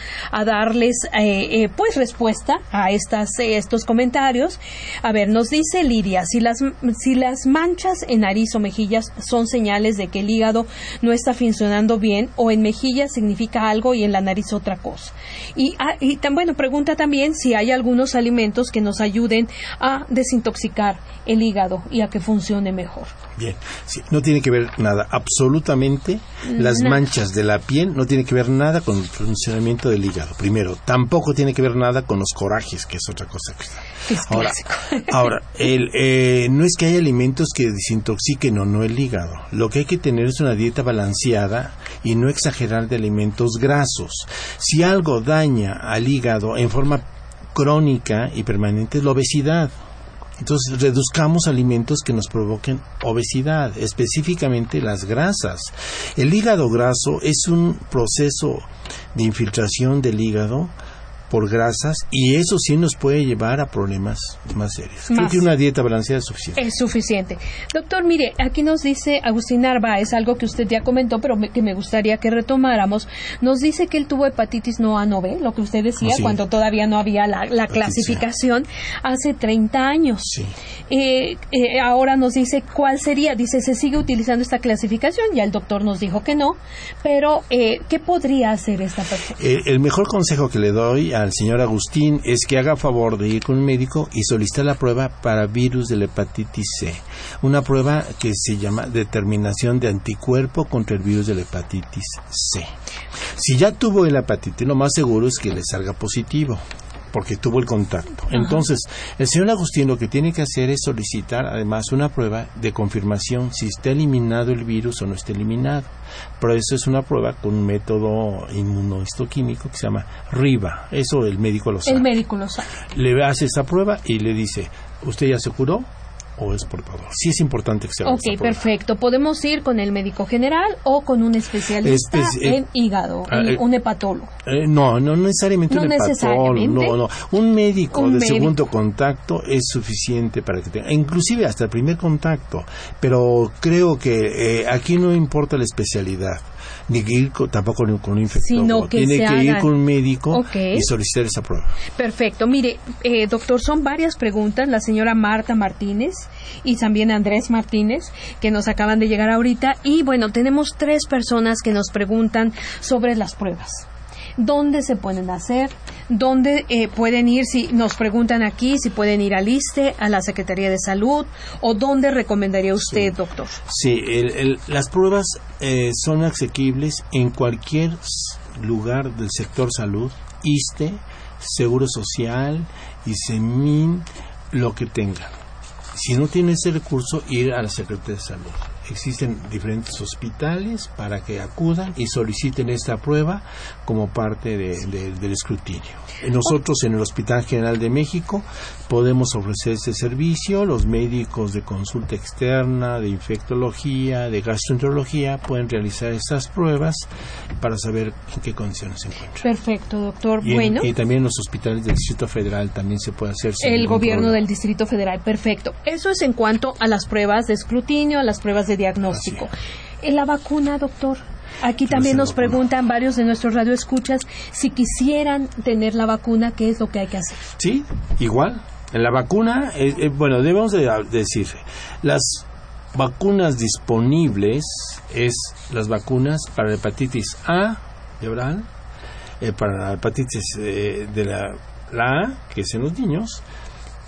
darles, eh, eh, pues, respuesta a estas, estos comentarios. A ver, nos dice Lidia, si las, si las manchas en nariz o mejillas son señales de que el hígado no está funcionando bien, o en mejillas significa algo y en la nariz otra cosa. Y, ah, y tan bueno, pregunta también si hay algunos alimentos que nos ayuden a desintoxicar el hígado y a que funcione mejor. Bien, no tiene que ver nada, absolutamente las manchas de la piel no tiene que ver nada con el funcionamiento del hígado, primero. Tampoco tiene que ver nada con los corajes, que es otra cosa que está. ahora, ahora el, eh, no es que haya alimentos que desintoxiquen o no el hígado. Lo que hay que tener es una dieta balanceada y no exagerar de alimentos grasos. Si algo daña al hígado en forma crónica y permanente es la obesidad. Entonces, reduzcamos alimentos que nos provoquen obesidad, específicamente las grasas. El hígado graso es un proceso de infiltración del hígado por grasas y eso sí nos puede llevar a problemas más serios. Creo que una dieta balanceada es suficiente. Es suficiente. Doctor, mire, aquí nos dice Agustín es algo que usted ya comentó, pero que me gustaría que retomáramos. Nos dice que él tuvo hepatitis no A no B, lo que usted decía, cuando todavía no había la, clasificación, hace 30 años. Eh, eh, ahora nos dice cuál sería. Dice, se sigue utilizando esta clasificación, ya el doctor nos dijo que no, pero eh, ¿qué podría hacer esta persona? el mejor consejo que le doy a al señor Agustín es que haga favor de ir con un médico y solicitar la prueba para virus de la hepatitis C. Una prueba que se llama determinación de anticuerpo contra el virus de la hepatitis C. Si ya tuvo el hepatitis, lo más seguro es que le salga positivo porque tuvo el contacto. Entonces, el señor Agustín lo que tiene que hacer es solicitar además una prueba de confirmación si está eliminado el virus o no está eliminado. Pero eso es una prueba con un método inmunohistoquímico que se llama RIVA. Eso el médico lo sabe. El médico lo sabe. Le hace esa prueba y le dice, ¿usted ya se curó? O es portador. Sí es importante que sea Ok, perfecto. Podemos ir con el médico general o con un especialista eh, en hígado, ah, eh, un hepatólogo. Eh, no, no necesariamente un hepatólogo. No, no. Un médico de segundo contacto es suficiente para que tenga, inclusive hasta el primer contacto. Pero creo que aquí no importa la especialidad ni que ir tampoco con un infectólogo. Tiene que ir con un médico y solicitar esa prueba. Perfecto. Mire, eh, doctor, son varias preguntas. La señora Marta Martínez y también Andrés Martínez, que nos acaban de llegar ahorita. Y bueno, tenemos tres personas que nos preguntan sobre las pruebas. Dónde se pueden hacer, dónde eh, pueden ir, si nos preguntan aquí, si pueden ir al ISTE, a la Secretaría de Salud, o dónde recomendaría usted, doctor. Sí, las pruebas eh, son asequibles en cualquier lugar del sector salud, ISTE, Seguro Social, ISEMIN, lo que tengan. Si no tiene ese recurso, ir a la Secretaría de Salud existen diferentes hospitales para que acudan y soliciten esta prueba como parte del escrutinio. Nosotros en el Hospital General de México podemos ofrecer este servicio. Los médicos de consulta externa, de infectología, de gastroenterología pueden realizar estas pruebas para saber en qué condiciones se encuentran. Perfecto, doctor. Y, bueno. y también en los hospitales del Distrito Federal también se puede hacer. El gobierno del Distrito Federal, perfecto. Eso es en cuanto a las pruebas de escrutinio, a las pruebas de diagnóstico. En la vacuna, doctor. Aquí también nos preguntan varios de nuestros radioescuchas si quisieran tener la vacuna, ¿qué es lo que hay que hacer? Sí, igual. En la vacuna, eh, eh, bueno, debemos de decir, las vacunas disponibles es las vacunas para la hepatitis A de eh, para la hepatitis de la, la A, que es en los niños,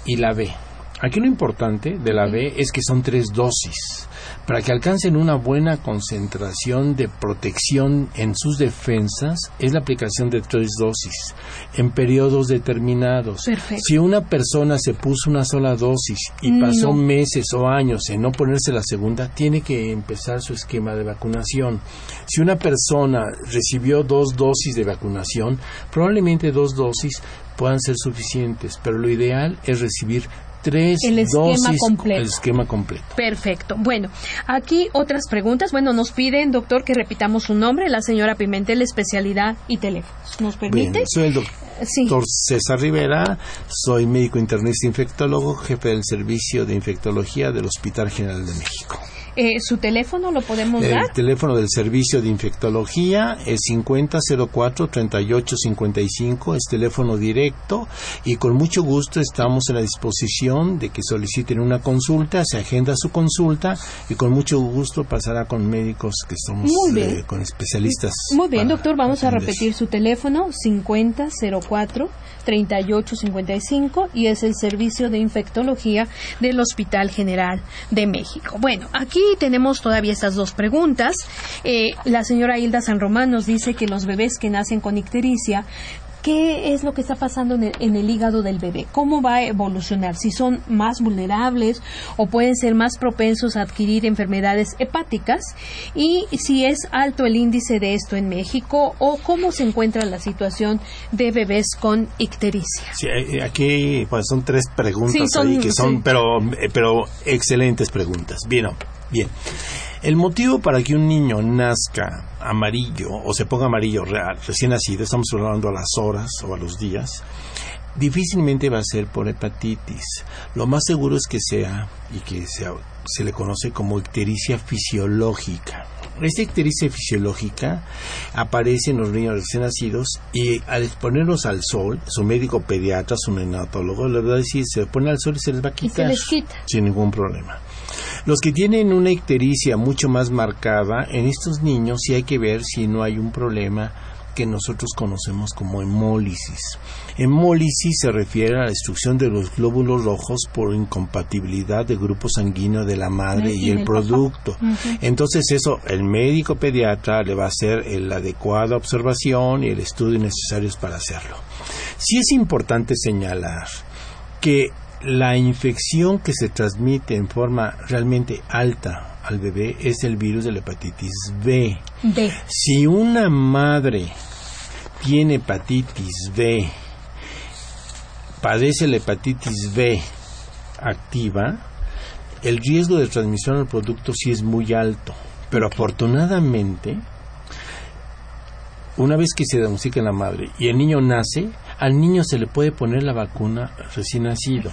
y la B. Aquí lo importante de la B es que son tres dosis para que alcancen una buena concentración de protección en sus defensas es la aplicación de tres dosis en periodos determinados. Si una persona se puso una sola dosis y pasó meses o años en no ponerse la segunda, tiene que empezar su esquema de vacunación. Si una persona recibió dos dosis de vacunación, probablemente dos dosis puedan ser suficientes, pero lo ideal es recibir tres el esquema completo. El esquema completo. Perfecto. Bueno, aquí otras preguntas. Bueno, nos piden, doctor, que repitamos su nombre, la señora Pimentel, especialidad y teléfono. ¿Nos permite? soy el doctor César Rivera, soy médico internista infectólogo, jefe del servicio de infectología del Hospital General de México. Eh, ¿Su teléfono lo podemos dar? El teléfono del servicio de infectología es 5004-3855, es teléfono directo y con mucho gusto estamos en la disposición de que soliciten una consulta, se agenda su consulta y con mucho gusto pasará con médicos que somos eh, con especialistas. Muy bien, doctor, vamos a repetir su teléfono 5004 3855 y es el servicio de infectología del Hospital General de México. Bueno, aquí tenemos todavía estas dos preguntas. Eh, la señora Hilda San Román nos dice que los bebés que nacen con ictericia qué es lo que está pasando en el, hígado del bebé, cómo va a evolucionar, si son más vulnerables o pueden ser más propensos a adquirir enfermedades hepáticas y si es alto el índice de esto en México o cómo se encuentra la situación de bebés con ictericia. Sí, eh, aquí pues, son tres preguntas ahí que son, pero, eh, pero excelentes preguntas. Bien, bien. El motivo para que un niño nazca amarillo o se ponga amarillo real, recién nacido, estamos hablando a las horas o a los días, difícilmente va a ser por hepatitis. Lo más seguro es que sea, y que sea, se le conoce como ictericia fisiológica. Esta ictericia fisiológica aparece en los niños recién nacidos y al exponerlos al sol, su médico pediatra, su neonatólogo, le va a decir, se pone al sol y se les va a quitar. Y se les quita. Sin ningún problema. Los que tienen una ictericia mucho más marcada, en estos niños sí hay que ver si no hay un problema que nosotros conocemos como hemólisis. Hemólisis se refiere a la destrucción de los glóbulos rojos por incompatibilidad de grupo sanguíneo de la madre y, el producto. Entonces eso el médico pediatra le va a hacer la adecuada observación y el estudio necesarios para hacerlo. Sí es importante señalar que la infección que se transmite en forma realmente alta al bebé es el virus de la hepatitis B. Si una madre tiene hepatitis B, padece la hepatitis B activa, el riesgo de transmisión al producto sí es muy alto. Pero afortunadamente, una vez que se diagnostica en la madre y el niño nace, al niño se le puede poner la vacuna recién nacido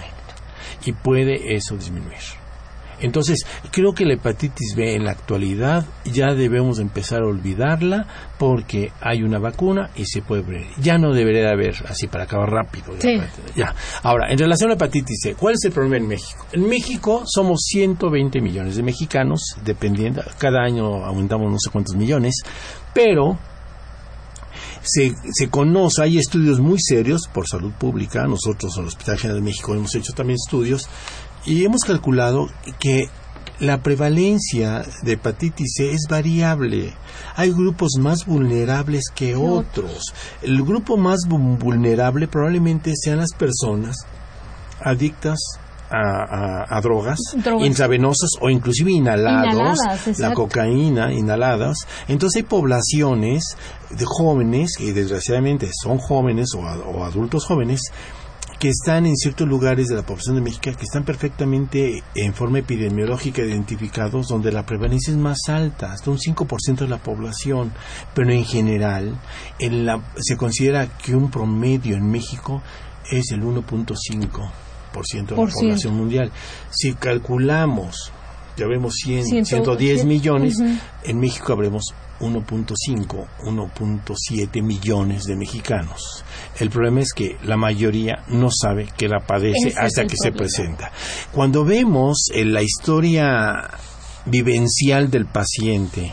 y puede eso disminuir. Entonces, creo que la hepatitis B en la actualidad ya debemos empezar a olvidarla porque hay una vacuna y se puede ver. Ya no debería de haber, así para acabar rápido. Ya. Ahora, en relación a la hepatitis C, ¿cuál es el problema en México? En México somos 120 millones de mexicanos, dependiendo, cada año aumentamos no sé cuántos millones, pero se, se conoce, hay estudios muy serios por salud pública, nosotros en el Hospital General de México hemos hecho también estudios y hemos calculado que la prevalencia de hepatitis C es variable. Hay grupos más vulnerables que otros. El grupo más vulnerable probablemente sean las personas adictas a, drogas, intravenosas o inclusive inhalados, la cocaína, inhaladas. Entonces hay poblaciones de jóvenes, y desgraciadamente son jóvenes o adultos jóvenes, que están en ciertos lugares de la población de México que están perfectamente en forma epidemiológica identificados donde la prevalencia es más alta, hasta un 5% de la población, pero en general en la, se considera que un promedio en México es el 1.5% de la población mundial. Si calculamos, ya vemos 100, 110 millones, en México habremos 1.5, 1.7 millones de mexicanos. El problema es que la mayoría no sabe que la padece hasta que se presenta. Cuando vemos en la historia vivencial del paciente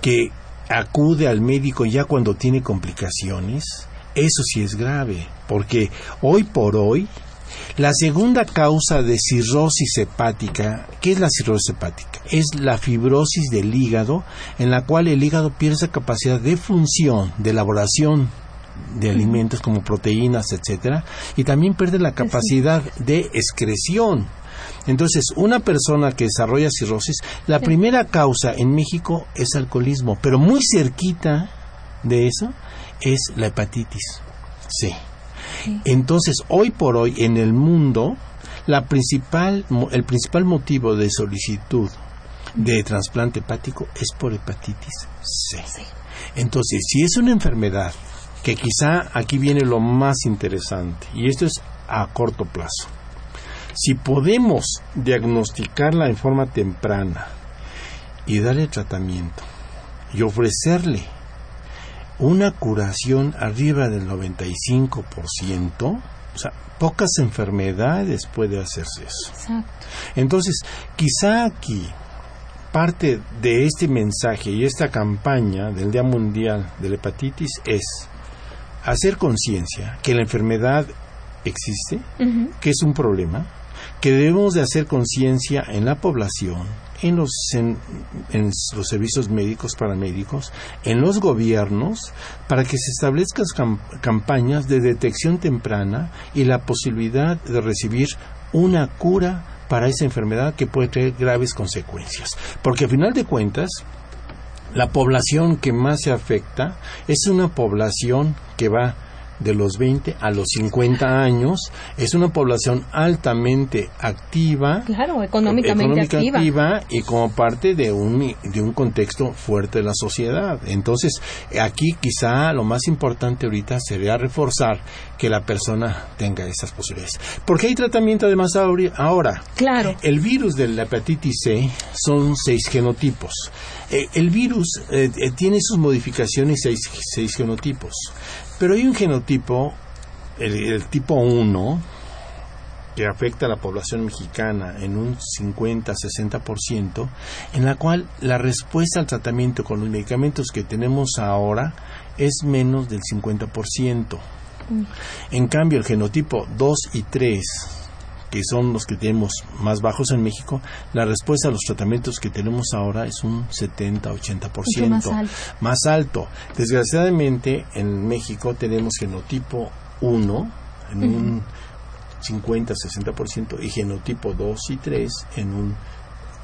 que acude al médico ya cuando tiene complicaciones, eso sí es grave, porque hoy por hoy la segunda causa de cirrosis hepática, ¿qué es la cirrosis hepática? Es la fibrosis del hígado, en la cual el hígado pierde esa capacidad de función, de elaboración de alimentos como proteínas, etcétera, y también pierde la capacidad de excreción. Entonces, una persona que desarrolla cirrosis, la primera causa en México es alcoholismo, pero muy cerquita de eso es la hepatitis Entonces, hoy por hoy en el mundo, la principal, el principal motivo de solicitud de trasplante hepático es por hepatitis C. Entonces, si es una enfermedad que quizá aquí viene lo más interesante, y esto es a corto plazo. Si podemos diagnosticarla en forma temprana y darle tratamiento y ofrecerle una curación arriba del 95%, o sea, pocas enfermedades puede hacerse eso. Entonces, quizá aquí parte de este mensaje y esta campaña del Día Mundial de la Hepatitis es hacer conciencia que la enfermedad existe, que es un problema, que debemos de hacer conciencia en la población, en los, en, los servicios médicos, paramédicos, en los gobiernos, para que se establezcan campañas de detección temprana y la posibilidad de recibir una cura para esa enfermedad que puede tener graves consecuencias. Porque a final de cuentas, la población que más se afecta es una población que va de los 20 a los 50 años, es una población altamente activa, claro, económicamente activa. y como parte de un, de un contexto fuerte de la sociedad. Entonces, aquí quizá lo más importante ahorita sería reforzar que la persona tenga esas posibilidades. Porque hay tratamiento además ahora. Claro. El virus de la hepatitis C son seis genotipos. Eh, el virus eh, eh, tiene sus modificaciones seis, seis genotipos. Pero hay un genotipo, el, tipo 1, que afecta a la población mexicana en un 50-60%, en la cual la respuesta al tratamiento con los medicamentos que tenemos ahora es menos del 50%. Mm. En cambio, el genotipo 2 y 3 que son los que tenemos más bajos en México, la respuesta a los tratamientos que tenemos ahora es un 70-80%. Más alto. más alto. Desgraciadamente, en México tenemos genotipo 1 en un 50-60% y genotipo 2 y 3 en un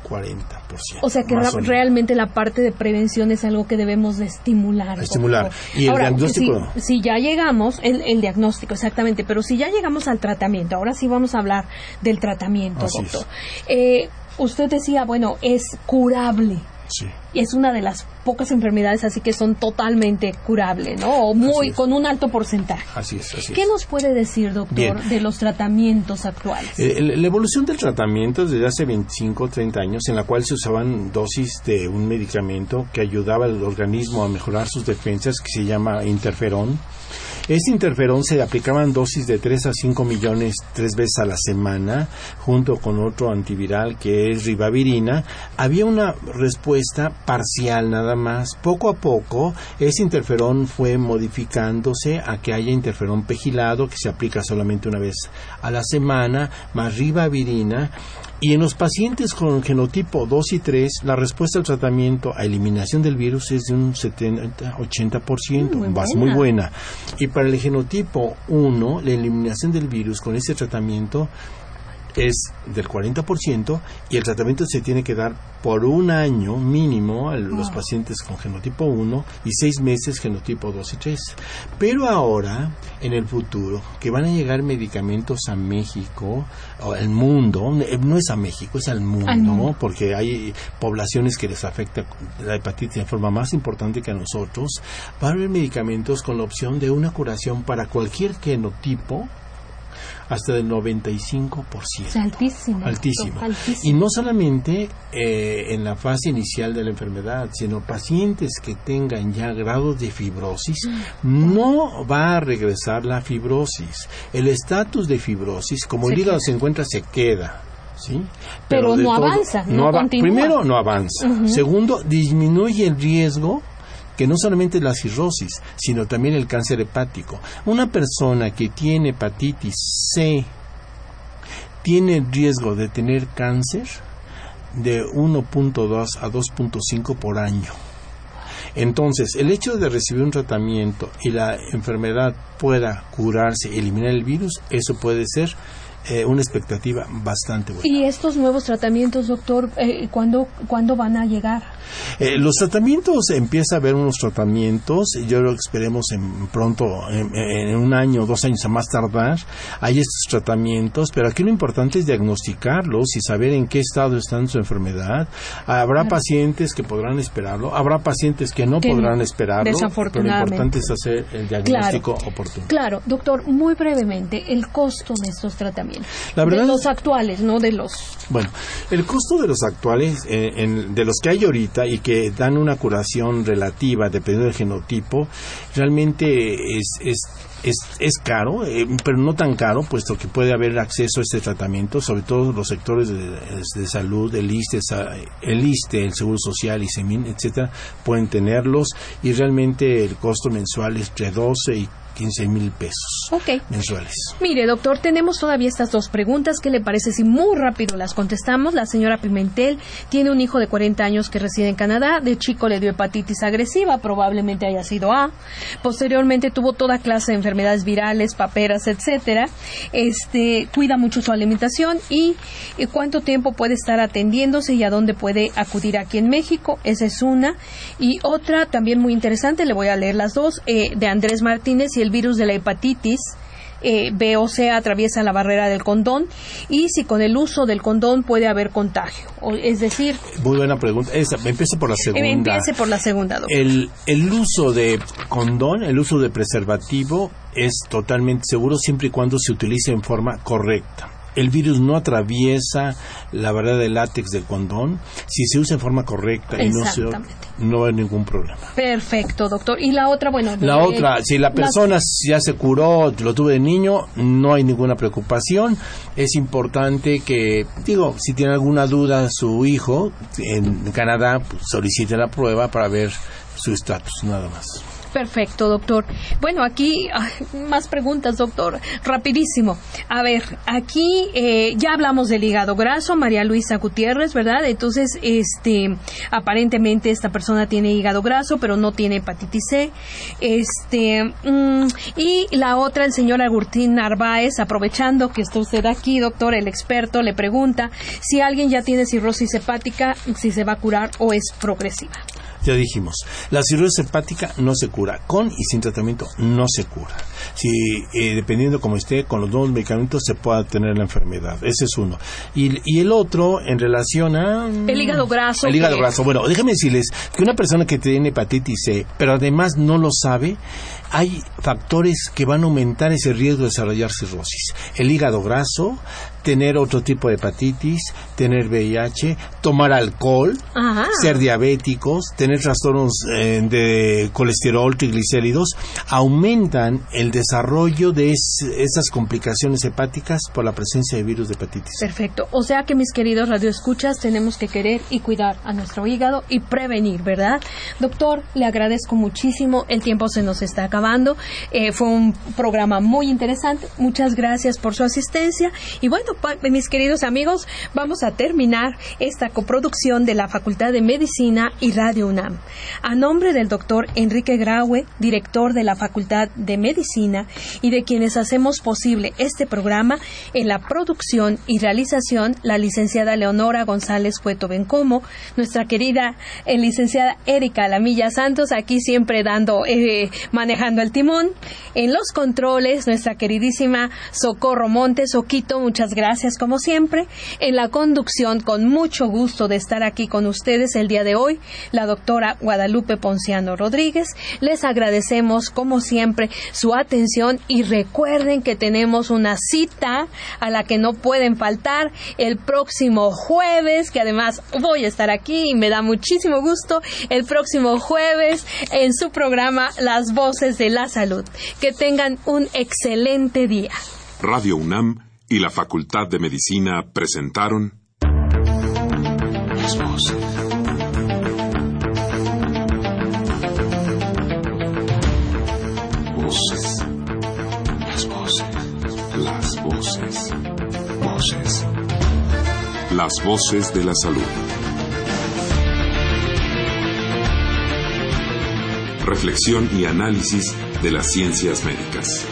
40%. O sea que realmente la parte de prevención es algo que debemos de estimular. Estimular. Y el diagnóstico. Si, ya llegamos, el, diagnóstico, exactamente, pero si ya llegamos al tratamiento, ahora sí vamos a hablar del tratamiento, doctor. Eh, usted decía, bueno, es curable. Sí. Es una de las pocas enfermedades así que son totalmente curables, ¿no? O muy con un alto porcentaje. Así es, así ¿Qué nos puede decir, doctor, de los tratamientos actuales? Eh, la evolución del tratamiento desde hace 25 o 30 años en la cual se usaban dosis de un medicamento que ayudaba al organismo a mejorar sus defensas que se llama interferón Este interferón se aplicaban dosis de 3 a 5 millones tres veces a la semana, junto con otro antiviral que es ribavirina. Había una respuesta parcial nada más. Poco a poco, ese interferón fue modificándose a que haya interferón pegilado, que se aplica solamente una vez a la semana, más ribavirina y en los pacientes con genotipo 2 y 3, la respuesta al tratamiento a eliminación del virus es de un 70-80%, muy, muy buena. Y para el genotipo 1, la eliminación del virus con ese tratamiento es del 40% y el tratamiento se tiene que dar por un año mínimo a los pacientes con genotipo 1 y seis meses genotipo 2 y 3. Pero ahora, en el futuro, que van a llegar medicamentos a México, o al mundo, eh, no es a México, es al mundo, porque hay poblaciones que les afecta la hepatitis de forma más importante que a nosotros, van a haber medicamentos con la opción de una curación para cualquier genotipo hasta del 95%. altísimo, altísimo. Y no solamente eh, en la fase inicial de la enfermedad, sino pacientes que tengan ya grados de fibrosis, mm. no va a regresar la fibrosis. El estatus de fibrosis, como el hígado se encuentra, se queda. ¿Sí? Pero, no avanza, no, Primero, no avanza. Segundo, disminuye el riesgo que no solamente la cirrosis, sino también el cáncer hepático. Una persona que tiene hepatitis C tiene riesgo de tener cáncer de 1.2 a 2.5 por año. Entonces, el hecho de recibir un tratamiento y la enfermedad pueda curarse, eliminar el virus, eso puede ser eh, una expectativa bastante buena. ¿Y estos nuevos tratamientos, doctor, eh, ¿cuándo, van a llegar? Eh, los tratamientos, empieza a haber unos tratamientos, yo lo esperemos en pronto, en, un año, dos años a más tardar, hay estos tratamientos, pero aquí lo importante es diagnosticarlos y saber en qué estado está su enfermedad. Habrá pacientes que podrán esperarlo, habrá pacientes que no podrán esperarlo, pero lo importante es hacer el diagnóstico oportuno. Claro, doctor, muy brevemente, el costo de estos tratamientos de los actuales, no de los... Bueno, el costo de los actuales, eh, de los que hay ahorita y que dan una curación relativa dependiendo del genotipo, realmente es, es es, caro, eh, pero no tan caro, puesto que puede haber acceso a este tratamiento, sobre todo los sectores de, salud, el ISTE, el ISTE, el Seguro Social, y SEMIN, etcétera, pueden tenerlos y realmente el costo mensual es entre 12 y 15 mil pesos mensuales. Mire, doctor, tenemos todavía estas dos preguntas. ¿Qué le parece si muy rápido las contestamos? La señora Pimentel tiene un hijo de 40 años que reside en Canadá. De chico le dio hepatitis agresiva, probablemente haya sido A. Posteriormente tuvo toda clase de enfermedades virales, paperas, etcétera. Este, cuida mucho su alimentación y, y cuánto tiempo puede estar atendiéndose y a dónde puede acudir aquí en México. Esa es una. Y otra también muy interesante, le voy a leer las dos, eh, de Andrés Martínez y el virus de la hepatitis eh, B o C atraviesa la barrera del condón y si con el uso del condón puede haber contagio. es decir... Muy buena pregunta. Esa, empiece por la segunda. Empiece por la segunda, El, el uso de condón, el uso de preservativo es totalmente seguro siempre y cuando se utilice en forma correcta el virus no atraviesa la barrera de látex del condón si se usa en forma correcta y no se no hay ningún problema. Perfecto, doctor. Y la otra, bueno, la otra, si la persona ya se curó, lo tuve de niño, no hay ninguna preocupación. Es importante que, digo, si tiene alguna duda su hijo en Canadá, pues solicite la prueba para ver su estatus, nada más. Perfecto, doctor. Bueno, aquí más preguntas, doctor. Rapidísimo. A ver, aquí eh, ya hablamos del hígado graso, María Luisa Gutiérrez, ¿verdad? Entonces, este, aparentemente esta persona tiene hígado graso, pero no tiene hepatitis C. Este, mm, y la otra, el señor Agustín Narváez, aprovechando que está usted aquí, doctor, el experto, le pregunta si alguien ya tiene cirrosis hepática, si se va a curar o es progresiva. Ya dijimos, la cirrosis hepática no se cura, con y sin tratamiento no se cura. Si eh, dependiendo como esté, con los nuevos medicamentos se pueda tener la enfermedad. Ese es uno. Y, y el otro, en relación a... Mm, el hígado graso. El hígado graso. Bueno, déjame decirles que una persona que tiene hepatitis C, pero además no lo sabe, hay factores que van a aumentar ese riesgo de desarrollar cirrosis. El hígado graso, tener otro tipo de hepatitis, tener VIH, tomar alcohol, ser diabéticos, tener trastornos eh, de colesterol, triglicéridos, aumentan el desarrollo de esas complicaciones hepáticas por la presencia de virus de hepatitis. Perfecto. O sea que mis queridos radioescuchas tenemos que querer y cuidar a nuestro hígado y prevenir, ¿verdad? Doctor, le agradezco muchísimo. El tiempo se nos está acabando. Eh, fue un programa muy interesante. Muchas gracias por su asistencia. Y bueno, mis queridos amigos, vamos a terminar esta coproducción de la Facultad de Medicina y Radio UNAM. A nombre del doctor Enrique Graue, director de la Facultad de Medicina, y de quienes hacemos posible este programa, en la producción y realización, la licenciada Leonora González Cueto Bencomo, nuestra querida eh, licenciada Erika Lamilla Santos, aquí siempre dando, eh, manejando el timón. En los controles, nuestra queridísima Socorro Montes, Oquito, muchas gracias como siempre. En la conducción, con mucho gusto de estar aquí con ustedes el día de hoy, la doctora Guadalupe Ponciano Rodríguez. Les agradecemos como siempre su atención y recuerden que tenemos una cita a la que no pueden faltar el próximo jueves, que además voy a estar aquí y me da muchísimo gusto el próximo jueves en su programa Las Voces de la Salud. Que tengan un excelente día. Radio UNAM y la Facultad de Medicina presentaron Las Voces. Voces. Las voces. Las voces. Voces. Las voces de la salud. Reflexión y análisis de las ciencias médicas.